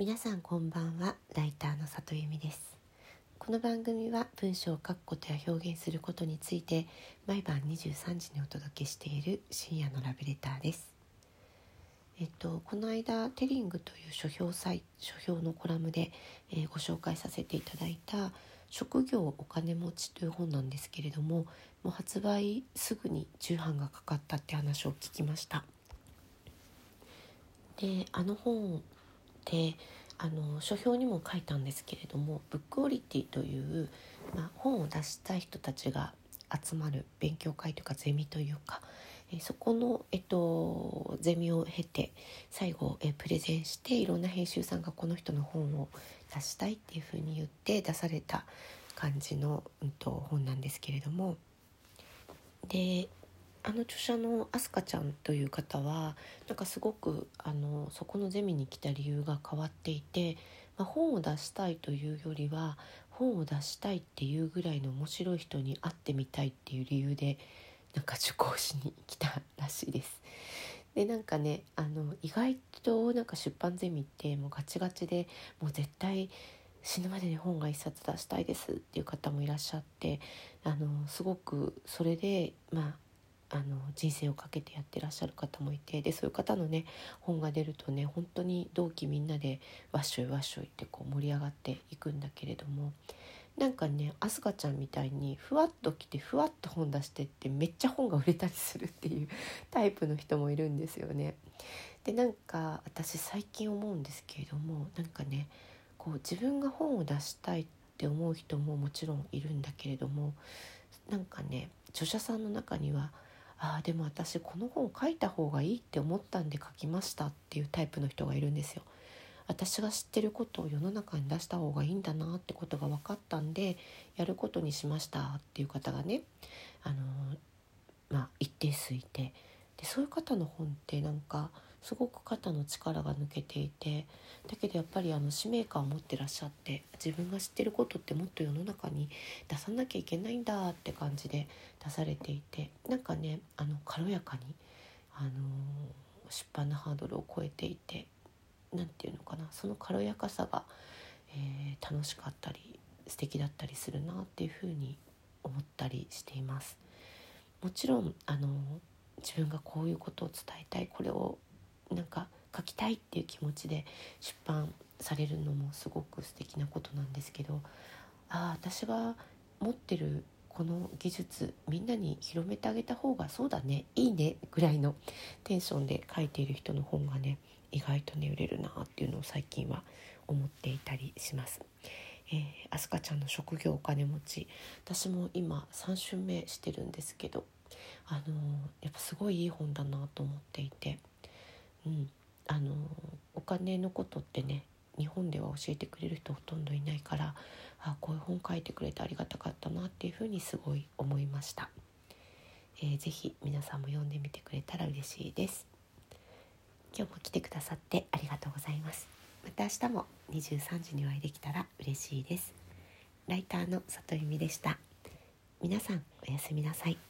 皆さんこんばんは。ライターの里由美です。この番組は文章を書くことや表現することについて毎晩23時にお届けしている深夜のラブレターです。えっとこの間テリングという書評サイ書評のコラムで、えー、ご紹介させていただいた職業お金持ちという本なんですけれどももう発売すぐに重版がかかったって話を聞きました。であの本であの書評にも書いたんですけれどもブックオリティという、まあ、本を出したい人たちが集まる勉強会というかゼミというか、えそこの、えっと、ゼミを経て最後、えプレゼンしていろんな編集さんがこの人の本を出したいっていうふうに言って出された感じの、うんと本なんですけれども。であの著者のアスカちゃんという方はなんかすごくあのそこのゼミに来た理由が変わっていて、まあ、本を出したいというよりは本を出したいっていうぐらいの面白い人に会ってみたいっていう理由でなんか受講しに来たらしいです。でなんかねあの意外となんか出版ゼミってもうガチガチでもう絶対死ぬまでに本が一冊出したいですっていう方もいらっしゃってあのすごくそれでまああの人生をかけてやってらっしゃる方もいてでそういう方のね本が出るとね本当に同期みんなでわっしょいわっしょいってこう盛り上がっていくんだけれどもなんかねあすかちゃんみたいにふわっと来てふわっと本出してってめっちゃ本が売れたりするっていうタイプの人もいるんですよね。でなんか私最近思うんですけれどもなんかねこう自分が本を出したいって思う人ももちろんいるんだけれどもなんかね著者さんの中にはああでも私この本書いた方がいいって思ったんで書きましたっていうタイプの人がいるんですよ。私が知ってることを世の中に出した方がいいんだなってことが分かったんでやることにしましたっていう方がねあのまあ一定数いてでそういう方の本ってなんかすごく肩の力が抜けていてだけどやっぱりあの使命感を持ってらっしゃって自分が知ってることってもっと世の中に出さなきゃいけないんだって感じで出されていてなんかねあの軽やかに、あの出版のハードルを超えていて何て言うのかなその軽やかさが、えー、楽しかったり素敵だったりするなっていうふうに思ったりしています。もちろんあの自分がこういうことを伝えたいこれをなんか書きたいっていう気持ちで出版されるのもすごく素敵なことなんですけどああ私が持ってるこの技術みんなに広めてあげた方がそうだねいいねぐらいのテンションで書いている人の本がね意外とね売れるなっていうのを最近は思っていたりします。えー、アスカちゃんの職業お金持ち私も今3週目してるんですけどあのー、やっぱすごいいい本だなと思っていてうん、あのお金のことってね日本では教えてくれる人ほとんどいないからあこういう本書いてくれてありがたかったなっていうふうにすごい思いました、えー、ぜ皆さんも読んでみてくれたら嬉しいです。今日も来てくださってありがとうございます。また明日も23時にお会いできたら嬉しいです。ライターの里由美でした。皆さんおやすみなさい。